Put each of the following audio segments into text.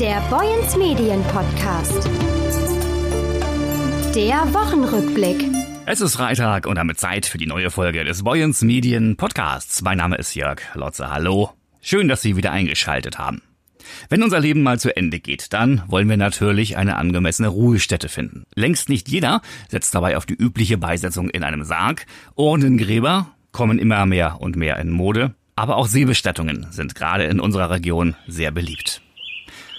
Der Boyens Medien Podcast. Der Wochenrückblick. Es ist Freitag und damit Zeit für die neue Folge des Boyens Medien Podcasts. Mein Name ist Jörg Lotze. Hallo. Schön, dass Sie wieder eingeschaltet haben. Wenn unser Leben mal zu Ende geht, dann wollen wir natürlich eine angemessene Ruhestätte finden. Längst nicht jeder setzt dabei auf die übliche Beisetzung in einem Sarg. Urnengräber kommen immer mehr und mehr in Mode. Aber auch Seebestattungen sind gerade in unserer Region sehr beliebt.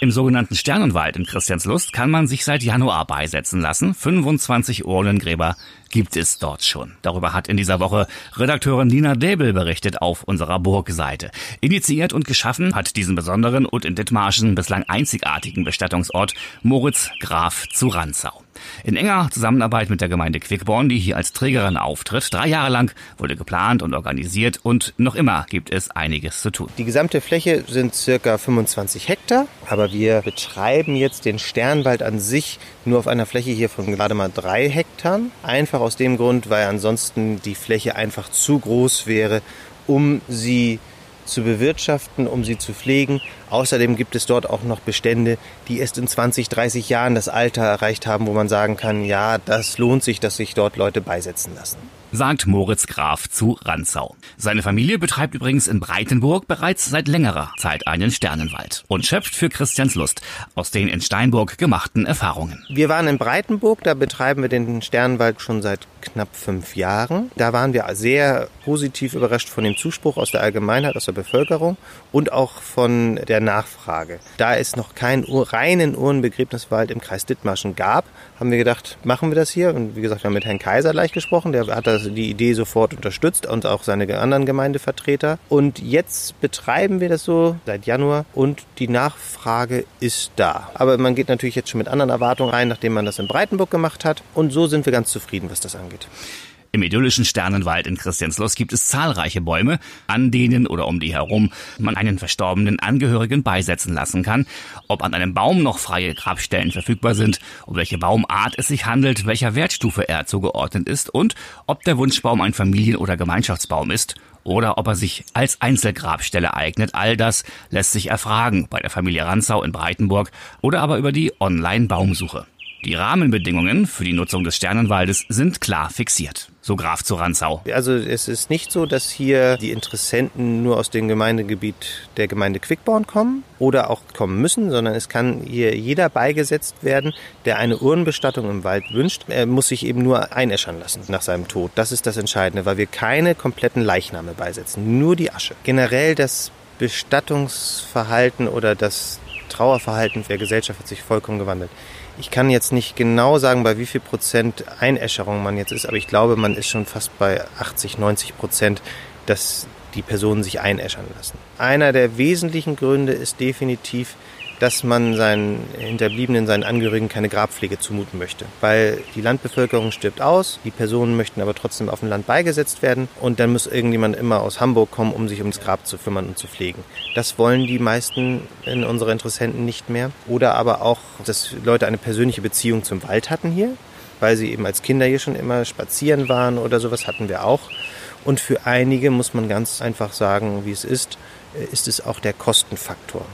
Im sogenannten Sternenwald in Christianslust kann man sich seit Januar beisetzen lassen. 25 Urnengräber gibt es dort schon. Darüber hat in dieser Woche Redakteurin Nina Däbel berichtet auf unserer Burgseite. Initiiert und geschaffen hat diesen besonderen und in Dithmarschen bislang einzigartigen Bestattungsort Moritz Graf zu Ranzau. In enger Zusammenarbeit mit der Gemeinde Quickborn, die hier als Trägerin auftritt. Drei Jahre lang wurde geplant und organisiert und noch immer gibt es einiges zu tun. Die gesamte Fläche sind circa 25 Hektar, aber wir betreiben jetzt den Sternwald an sich nur auf einer Fläche hier von gerade mal drei Hektar. Einfach aus dem Grund, weil ansonsten die Fläche einfach zu groß wäre, um sie zu bewirtschaften, um sie zu pflegen. Außerdem gibt es dort auch noch Bestände, die erst in 20, 30 Jahren das Alter erreicht haben, wo man sagen kann, ja, das lohnt sich, dass sich dort Leute beisetzen lassen sagt Moritz Graf zu Ranzau. Seine Familie betreibt übrigens in Breitenburg bereits seit längerer Zeit einen Sternenwald und schöpft für Christians Lust aus den in Steinburg gemachten Erfahrungen. Wir waren in Breitenburg, da betreiben wir den Sternenwald schon seit knapp fünf Jahren. Da waren wir sehr positiv überrascht von dem Zuspruch aus der Allgemeinheit, aus der Bevölkerung und auch von der Nachfrage. Da es noch keinen reinen Urnenbegräbniswald im Kreis Dithmarschen gab, haben wir gedacht, machen wir das hier. Und wie gesagt, wir haben mit Herrn Kaiser gleich gesprochen, der hat das die Idee sofort unterstützt und auch seine anderen Gemeindevertreter. Und jetzt betreiben wir das so seit Januar und die Nachfrage ist da. Aber man geht natürlich jetzt schon mit anderen Erwartungen rein, nachdem man das in Breitenburg gemacht hat. Und so sind wir ganz zufrieden, was das angeht. Im idyllischen Sternenwald in Christianslos gibt es zahlreiche Bäume, an denen oder um die herum man einen verstorbenen Angehörigen beisetzen lassen kann. Ob an einem Baum noch freie Grabstellen verfügbar sind, um welche Baumart es sich handelt, welcher Wertstufe er zugeordnet ist und ob der Wunschbaum ein Familien- oder Gemeinschaftsbaum ist oder ob er sich als Einzelgrabstelle eignet. All das lässt sich erfragen bei der Familie Ranzau in Breitenburg oder aber über die Online-Baumsuche. Die Rahmenbedingungen für die Nutzung des Sternenwaldes sind klar fixiert. So Graf zu Ranzau. Also es ist nicht so, dass hier die Interessenten nur aus dem Gemeindegebiet der Gemeinde Quickborn kommen oder auch kommen müssen, sondern es kann hier jeder beigesetzt werden, der eine Urnenbestattung im Wald wünscht. Er muss sich eben nur einäschern lassen nach seinem Tod. Das ist das Entscheidende, weil wir keine kompletten Leichname beisetzen, nur die Asche. Generell das Bestattungsverhalten oder das Trauerverhalten der Gesellschaft hat sich vollkommen gewandelt. Ich kann jetzt nicht genau sagen, bei wie viel Prozent Einäscherung man jetzt ist, aber ich glaube, man ist schon fast bei 80, 90 Prozent, dass die Personen sich einäschern lassen. Einer der wesentlichen Gründe ist definitiv, dass man seinen Hinterbliebenen, seinen Angehörigen keine Grabpflege zumuten möchte. Weil die Landbevölkerung stirbt aus, die Personen möchten aber trotzdem auf dem Land beigesetzt werden und dann muss irgendjemand immer aus Hamburg kommen, um sich ums Grab zu kümmern und zu pflegen. Das wollen die meisten in unserer Interessenten nicht mehr. Oder aber auch, dass Leute eine persönliche Beziehung zum Wald hatten hier, weil sie eben als Kinder hier schon immer spazieren waren oder sowas hatten wir auch. Und für einige muss man ganz einfach sagen, wie es ist, ist es auch der Kostenfaktor.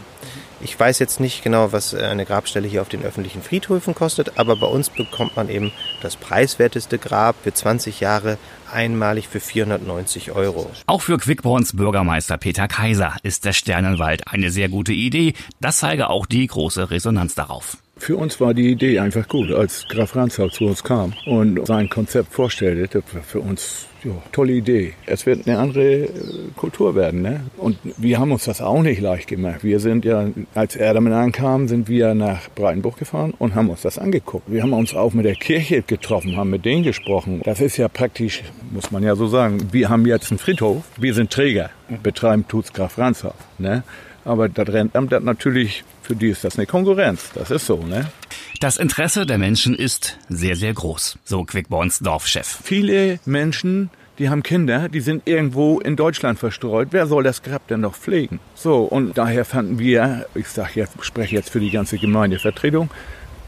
Ich weiß jetzt nicht genau, was äh, eine Grabstelle hier auf den öffentlichen Friedhöfen kostet, aber bei uns bekommt man eben das preiswerteste Grab für 20 Jahre einmalig für 490 Euro. Auch für Quickborns Bürgermeister Peter Kaiser ist der Sternenwald eine sehr gute Idee. Das zeige auch die große Resonanz darauf. Für uns war die Idee einfach gut, als Graf Ranzau zu uns kam und sein Konzept vorstellte. Das war für uns ja, tolle Idee. Es wird eine andere äh, Kultur werden. Ne? Und wir haben uns das auch nicht leicht gemacht. Wir sind ja, als er damit ankam, sind wir nach Breitenburg gefahren und haben uns das angeguckt. Wir haben uns auch mit der Kirche getroffen, haben mit denen gesprochen. Das ist ja praktisch, muss man ja so sagen, wir haben jetzt einen Friedhof, wir sind Träger, betreiben tut's Graf Ranzau. Ne? Aber das Rentamt hat natürlich, für die ist das eine Konkurrenz. Das ist so, ne? Das Interesse der Menschen ist sehr, sehr groß, so Quickborns Dorfchef. Viele Menschen, die haben Kinder, die sind irgendwo in Deutschland verstreut. Wer soll das Grab denn noch pflegen? So, und daher fanden wir, ich sag jetzt, spreche jetzt für die ganze Gemeindevertretung,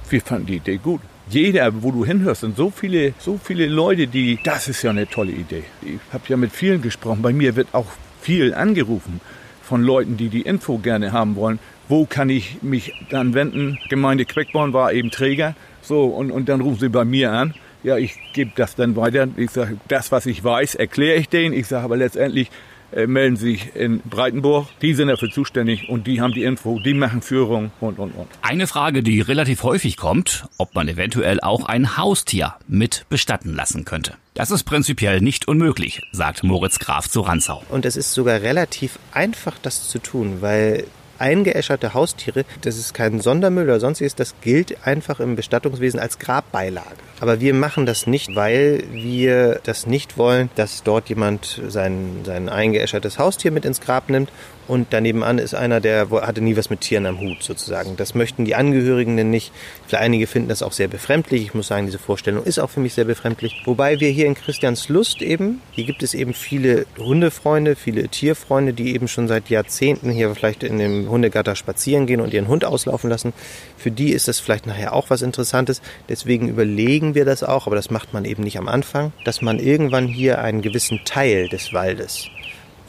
wir fanden die Idee gut. Jeder, wo du hinhörst, sind so viele, so viele Leute, die, das ist ja eine tolle Idee. Ich habe ja mit vielen gesprochen. Bei mir wird auch viel angerufen von Leuten, die die Info gerne haben wollen. Wo kann ich mich dann wenden? Gemeinde Quickborn war eben Träger. So, und, und dann rufen sie bei mir an. Ja, ich gebe das dann weiter. Ich sage, das, was ich weiß, erkläre ich denen. Ich sage aber letztendlich, äh, melden sich in Breitenburg. Die sind dafür zuständig und die haben die Info, die machen Führung und, und, und. Eine Frage, die relativ häufig kommt, ob man eventuell auch ein Haustier mit bestatten lassen könnte. Das ist prinzipiell nicht unmöglich, sagt Moritz Graf zu Ranzau. Und es ist sogar relativ einfach, das zu tun, weil eingeäscherte Haustiere, das ist kein Sondermüll oder sonstiges, das gilt einfach im Bestattungswesen als Grabbeilage. Aber wir machen das nicht, weil wir das nicht wollen, dass dort jemand sein, sein eingeäschertes Haustier mit ins Grab nimmt und daneben an ist einer, der hatte nie was mit Tieren am Hut sozusagen. Das möchten die Angehörigen denn nicht. Für einige finden das auch sehr befremdlich. Ich muss sagen, diese Vorstellung ist auch für mich sehr befremdlich. Wobei wir hier in Christianslust eben, hier gibt es eben viele Hundefreunde, viele Tierfreunde, die eben schon seit Jahrzehnten hier vielleicht in dem Hundegatter spazieren gehen und ihren Hund auslaufen lassen. Für die ist das vielleicht nachher auch was Interessantes. Deswegen überlegen wir das auch, aber das macht man eben nicht am Anfang, dass man irgendwann hier einen gewissen Teil des Waldes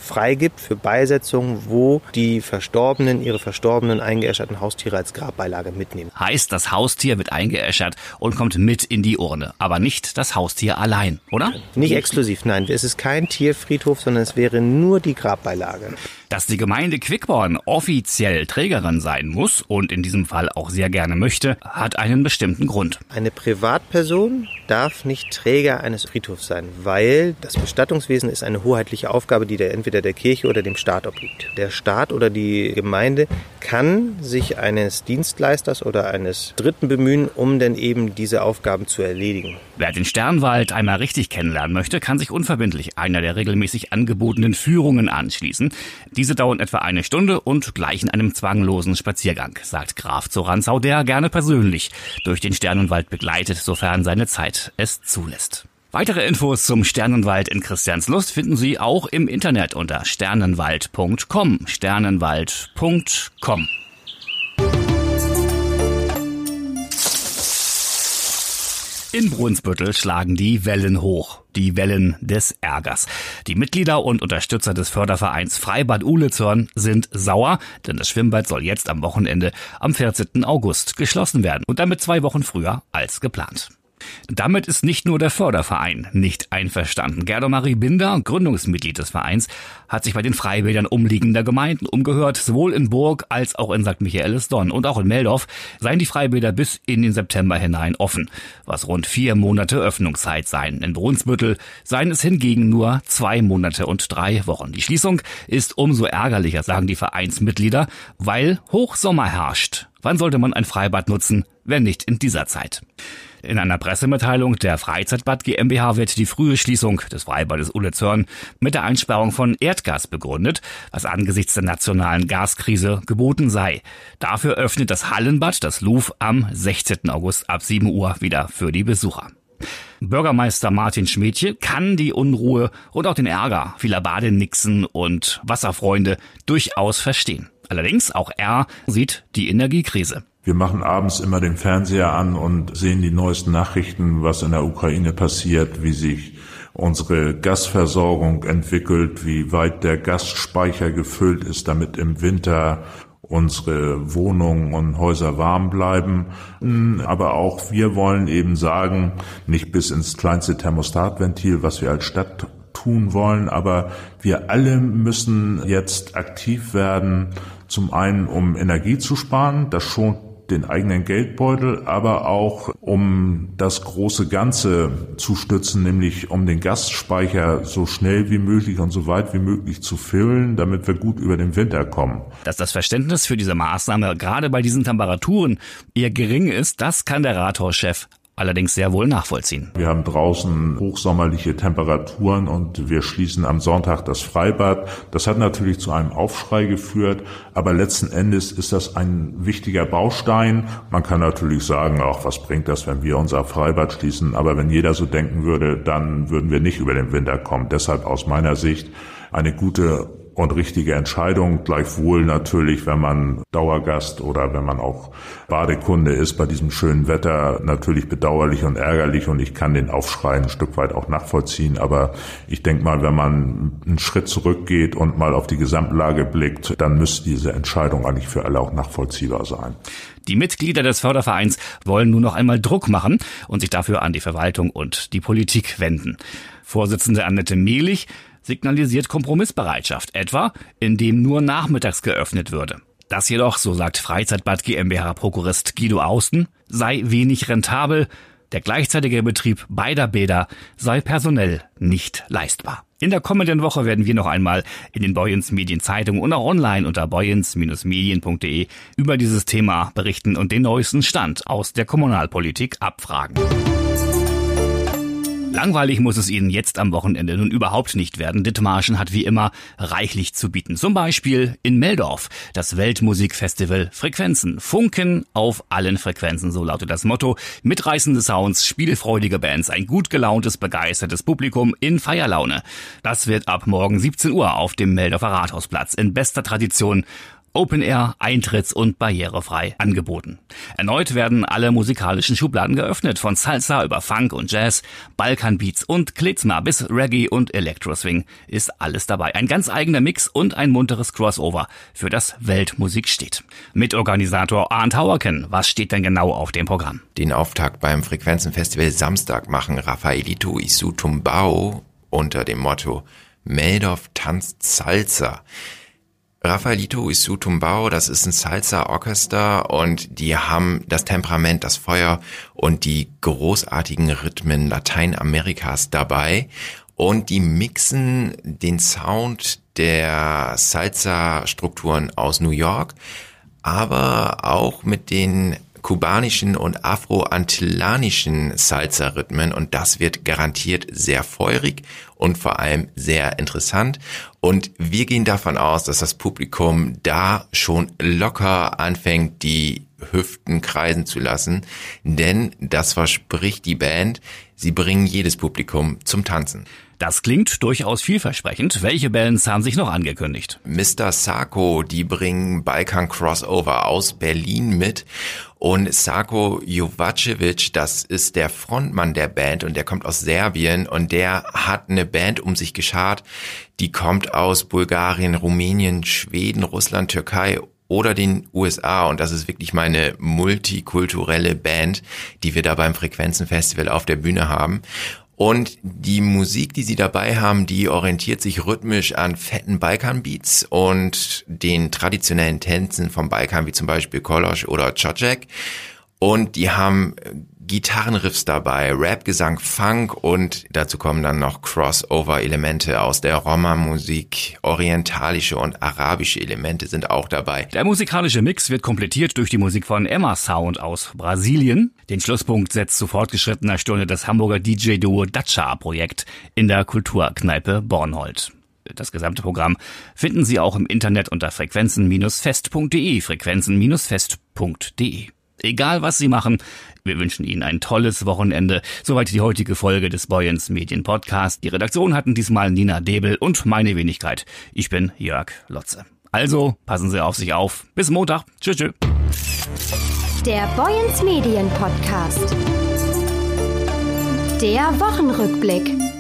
freigibt für Beisetzungen, wo die Verstorbenen ihre verstorbenen eingeäscherten Haustiere als Grabbeilage mitnehmen. Heißt, das Haustier wird eingeäschert und kommt mit in die Urne, aber nicht das Haustier allein, oder? Nicht exklusiv, nein. Es ist kein Tierfriedhof, sondern es wäre nur die Grabbeilage. Dass die Gemeinde Quickborn offiziell Trägerin sein muss und in diesem Fall auch sehr gerne möchte, hat einen bestimmten Grund. Eine Privatperson darf nicht Träger eines Friedhofs sein, weil das Bestattungswesen ist eine hoheitliche Aufgabe, die der entweder der Kirche oder dem Staat obliegt. Der Staat oder die Gemeinde kann sich eines Dienstleisters oder eines Dritten bemühen, um denn eben diese Aufgaben zu erledigen. Wer den Sternwald einmal richtig kennenlernen möchte, kann sich unverbindlich einer der regelmäßig angebotenen Führungen anschließen. Diese dauern etwa eine Stunde und gleichen einem zwanglosen Spaziergang, sagt Graf Zoranzau, der gerne persönlich durch den Sternenwald begleitet, sofern seine Zeit es zulässt. Weitere Infos zum Sternenwald in Christianslust finden Sie auch im Internet unter sternenwald.com. Sternenwald.com. In Brunsbüttel schlagen die Wellen hoch. Die Wellen des Ärgers. Die Mitglieder und Unterstützer des Fördervereins Freibad Uhlezorn sind sauer, denn das Schwimmbad soll jetzt am Wochenende am 14. August geschlossen werden und damit zwei Wochen früher als geplant. Damit ist nicht nur der Förderverein nicht einverstanden. Gerda Marie Binder, Gründungsmitglied des Vereins, hat sich bei den Freibädern umliegender Gemeinden umgehört. Sowohl in Burg als auch in St. Michaelis-Donn und auch in Meldorf seien die Freibäder bis in den September hinein offen, was rund vier Monate Öffnungszeit seien. In Brunsbüttel seien es hingegen nur zwei Monate und drei Wochen. Die Schließung ist umso ärgerlicher, sagen die Vereinsmitglieder, weil Hochsommer herrscht. Wann sollte man ein Freibad nutzen, wenn nicht in dieser Zeit? In einer Pressemitteilung der Freizeitbad GmbH wird die frühe Schließung des Freibades Ullezörn mit der Einsperrung von Erdgas begründet, was angesichts der nationalen Gaskrise geboten sei. Dafür öffnet das Hallenbad, das Louvre, am 16. August ab 7 Uhr wieder für die Besucher. Bürgermeister Martin Schmidtje kann die Unruhe und auch den Ärger vieler Badenixen und Wasserfreunde durchaus verstehen. Allerdings auch er sieht die Energiekrise. Wir machen abends immer den Fernseher an und sehen die neuesten Nachrichten, was in der Ukraine passiert, wie sich unsere Gasversorgung entwickelt, wie weit der Gasspeicher gefüllt ist, damit im Winter unsere Wohnungen und Häuser warm bleiben. Aber auch wir wollen eben sagen, nicht bis ins kleinste Thermostatventil, was wir als Stadt tun wollen, aber wir alle müssen jetzt aktiv werden, zum einen um Energie zu sparen, das schont den eigenen Geldbeutel, aber auch um das große Ganze zu stützen, nämlich um den Gasspeicher so schnell wie möglich und so weit wie möglich zu füllen, damit wir gut über den Winter kommen. Dass das Verständnis für diese Maßnahme gerade bei diesen Temperaturen eher gering ist, das kann der Rathauschef allerdings sehr wohl nachvollziehen. Wir haben draußen hochsommerliche Temperaturen und wir schließen am Sonntag das Freibad. Das hat natürlich zu einem Aufschrei geführt, aber letzten Endes ist das ein wichtiger Baustein. Man kann natürlich sagen, auch was bringt das, wenn wir unser Freibad schließen, aber wenn jeder so denken würde, dann würden wir nicht über den Winter kommen. Deshalb aus meiner Sicht eine gute und richtige Entscheidung. Gleichwohl natürlich, wenn man Dauergast oder wenn man auch Badekunde ist bei diesem schönen Wetter, natürlich bedauerlich und ärgerlich und ich kann den Aufschrei ein Stück weit auch nachvollziehen. Aber ich denke mal, wenn man einen Schritt zurückgeht und mal auf die Gesamtlage blickt, dann müsste diese Entscheidung eigentlich für alle auch nachvollziehbar sein. Die Mitglieder des Fördervereins wollen nur noch einmal Druck machen und sich dafür an die Verwaltung und die Politik wenden. Vorsitzende Annette Mehlich signalisiert Kompromissbereitschaft, etwa indem nur nachmittags geöffnet würde. Das jedoch, so sagt Freizeitbad GmbH Prokurist Guido Austen, sei wenig rentabel, der gleichzeitige Betrieb beider Bäder sei personell nicht leistbar. In der kommenden Woche werden wir noch einmal in den Boyens Medien Zeitungen und auch online unter boyens-medien.de über dieses Thema berichten und den neuesten Stand aus der Kommunalpolitik abfragen. Langweilig muss es Ihnen jetzt am Wochenende nun überhaupt nicht werden. Dithmarschen hat wie immer reichlich zu bieten. Zum Beispiel in Meldorf, das Weltmusikfestival Frequenzen. Funken auf allen Frequenzen, so lautet das Motto. Mitreißende Sounds, spielfreudige Bands, ein gut gelauntes, begeistertes Publikum in Feierlaune. Das wird ab morgen 17 Uhr auf dem Meldorfer Rathausplatz in bester Tradition Open Air, eintritts- und barrierefrei angeboten. Erneut werden alle musikalischen Schubladen geöffnet, von Salsa über Funk und Jazz, Balkanbeats und Klezmer bis Reggae und Electro-Swing ist alles dabei. Ein ganz eigener Mix und ein munteres Crossover für das Weltmusik steht. Mitorganisator Arndt Hauerken, was steht denn genau auf dem Programm? Den Auftakt beim Frequenzenfestival Samstag machen Rafaelito Isutumbao unter dem Motto Meldorf tanzt Salsa. Rafaelito Isutumbao, das ist ein Salsa-Orchester und die haben das Temperament, das Feuer und die großartigen Rhythmen Lateinamerikas dabei. Und die mixen den Sound der Salsa-Strukturen aus New York, aber auch mit den kubanischen und afro-antillanischen Salsa-Rhythmen. Und das wird garantiert sehr feurig und vor allem sehr interessant. Und wir gehen davon aus, dass das Publikum da schon locker anfängt, die Hüften kreisen zu lassen, denn das verspricht die Band, sie bringen jedes Publikum zum Tanzen. Das klingt durchaus vielversprechend. Welche Bands haben sich noch angekündigt? Mr. Sako, die bringen Balkan Crossover aus Berlin mit. Und Sako Jovacevic, das ist der Frontmann der Band und der kommt aus Serbien und der hat eine Band um sich geschart, die kommt aus Bulgarien, Rumänien, Schweden, Russland, Türkei oder den USA und das ist wirklich meine multikulturelle Band, die wir da beim Frequenzenfestival auf der Bühne haben. Und die Musik, die sie dabei haben, die orientiert sich rhythmisch an fetten Balkan-Beats und den traditionellen Tänzen vom Balkan, wie zum Beispiel Kolosch oder Czocek. Und die haben Gitarrenriffs dabei, Rap-Gesang, Funk und dazu kommen dann noch Crossover-Elemente aus der Roma-Musik, orientalische und arabische Elemente sind auch dabei. Der musikalische Mix wird komplettiert durch die Musik von Emma Sound aus Brasilien. Den Schlusspunkt setzt zu fortgeschrittener Stunde das Hamburger DJ-Duo Dacia-Projekt in der Kulturkneipe Bornhold. Das gesamte Programm finden Sie auch im Internet unter frequenzen-fest.de, frequenzen-fest.de. Egal was Sie machen, wir wünschen Ihnen ein tolles Wochenende. Soweit die heutige Folge des Boyens Medien Podcast. Die Redaktion hatten diesmal Nina Debel und meine Wenigkeit. Ich bin Jörg Lotze. Also passen Sie auf sich auf. Bis Montag. Tschüss. tschüss. Der Boyens Medien Podcast. Der Wochenrückblick.